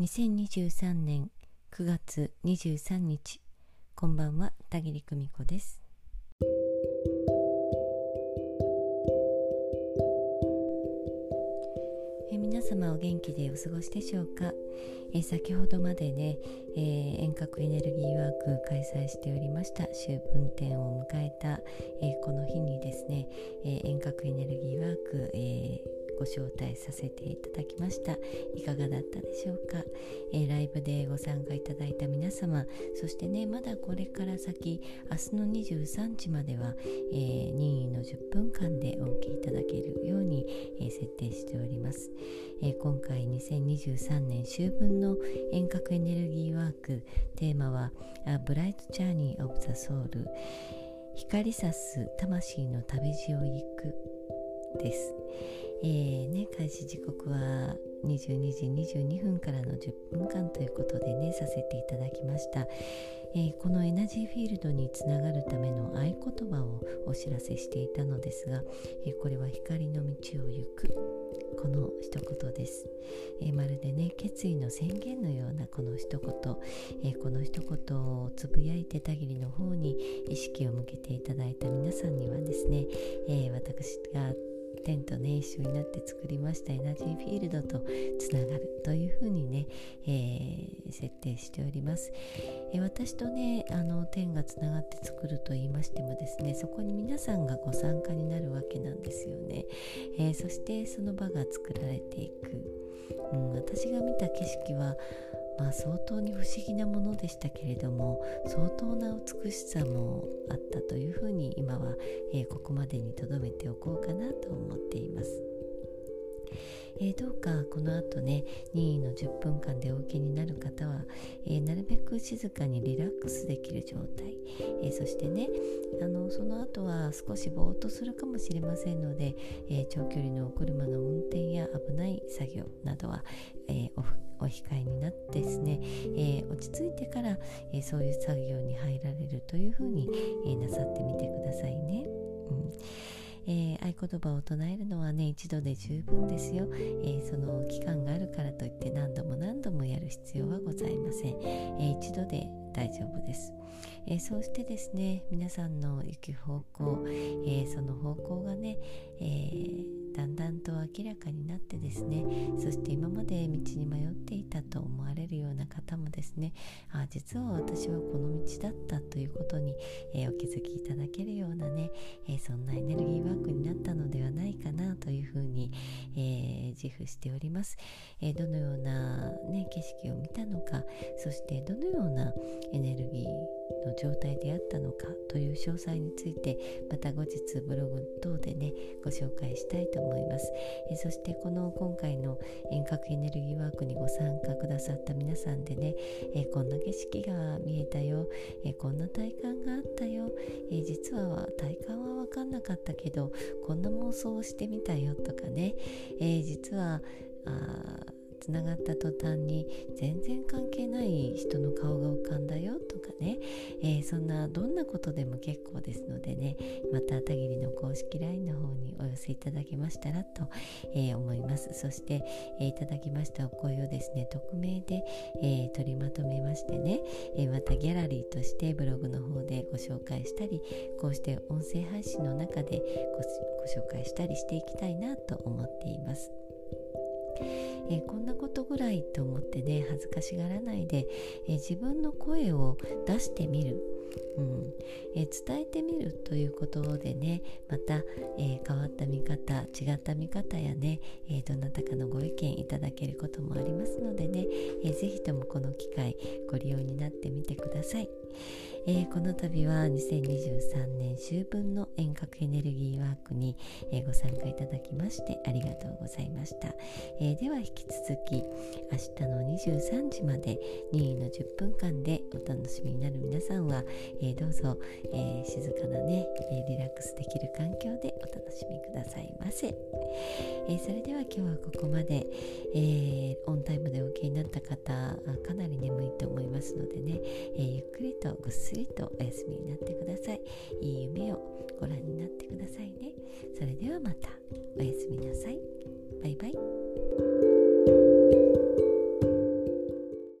2023年9月23日こんばんは田切久美子です。え皆様お元気でお過ごしでしょうか？え先ほどまでね、えー、遠隔エネルギーワーク開催しておりました秋分展を迎えた、えー、この日にですね、え遠隔エネルギーワーク、えーご招待させていただきました。いかがだったでしょうか、えー、ライブでご参加いただいた皆様そしてねまだこれから先明日の23時までは、えー、任意の10分間でお受けいただけるように、えー、設定しております、え今回2023年秋分の遠隔エネルギーワークテーマは「ブライト・ジャーニー・オブ・ザ・ソウル」光さす魂の旅路を行くです。えー、開始時刻は22時22分からの10分間ということでねさせていただきました、えー、このエナジーフィールドにつながるための合言葉をお知らせしていたのですが、えー、これは光の道を行く。この一言です、えー、まるでね決意の宣言のようなこの一言、えこの一言をつぶやいてたぎりの方に意識を向けていただいた皆さんにはですね、え私が天とね一緒になって作りましたエナジーフィールドとつながるというふうにね、えー、設定しております、えー、私とねあの天がつながって作ると言いましてもですねそこに皆さんがご参加になるわけなんですよね、えー、そしてその場が作られていく、うん、私が見た景色はまあ、相当に不思議なものでしたけれども相当な美しさもあったというふうに今は、えー、ここまでに留めておこうかなと思っています。えー、どうかこの後ね任意の10分間でお受けになる方は、えー、なるべく静かにリラックスできる状態、えー、そしてねあのその後は少しぼーっとするかもしれませんので、え長距離のお車の運作業などは、えおお控えになってですね、えー、落ち着いてから、えー、そういう作業に入られるというふうに、えー、なさってみてくださいね。うん。えー、合言葉を唱えるのはね一度で十分ですよ、えー、その期間があるからといって何度も何度もやる必要はございません、えー、一度で大丈夫です、えそうしてですね皆さんの行く方向、えその方向がね、えー明らかになってですねそして今まで道に迷っていたと思われるような方もですねあ実は私はこの道だったということに、えー、お気づきいただけるようなね、えー、そんなエネルギーワークになったのではないかなというふうに、えー、自負しております、えどのような、ね、景色を見たのかそしてどのようなエネルギーの状態であったのかという詳細についてまた後日ブログ等でねご紹介したいと思います、えそしてこの今回の遠隔エネルギーワークにご参加くださった皆さんでね、えこんな景色が見えたよ、えこんな体感があったよ、え実は体感は分かんなかったけどこんな妄想をしてみたよとかね、え実はつながった途端に全然関係ない人の顔が浮かんだよとかね、えー、そんなどんなことでも結構ですのでね。またたぎりの公式 LINE の方にお寄せいただけましたらと、えー、思います。そして、えー、いただきましたお声をですね匿名で、え取りまとめましてね、えまたギャラリーとしてブログの方でご紹介したりこうして音声配信の中でご紹介したりしていきたいなと思っています。えー、こんなことぐらいと思ってね恥ずかしがらないで、えー、自分の声を出してみる、うん。えー、伝えてみるということでねまた、え変わった見方違った見方やね、えどなたかのご意見いただけることもあります、えー、ぜひともこの機会ご利用になってみてください。えー、この度は2023年秋分の遠隔エネルギーワークに、えー、ご参加いただきましてありがとうございました、え、では引き続き明日の23時まで任意の10分間でお楽しみになる皆さんは、えどうぞ、え静かなね、えリラックスできる環境でお楽しみくださいませ、えそれでは今日はここまで、えオンタイムでお受けになった方方かなり眠いと思いますのでね、えゆっくりとぐっすりとお休みになってください。いい夢をご覧になってくださいね。それではまた。おやすみなさい。バイバイ。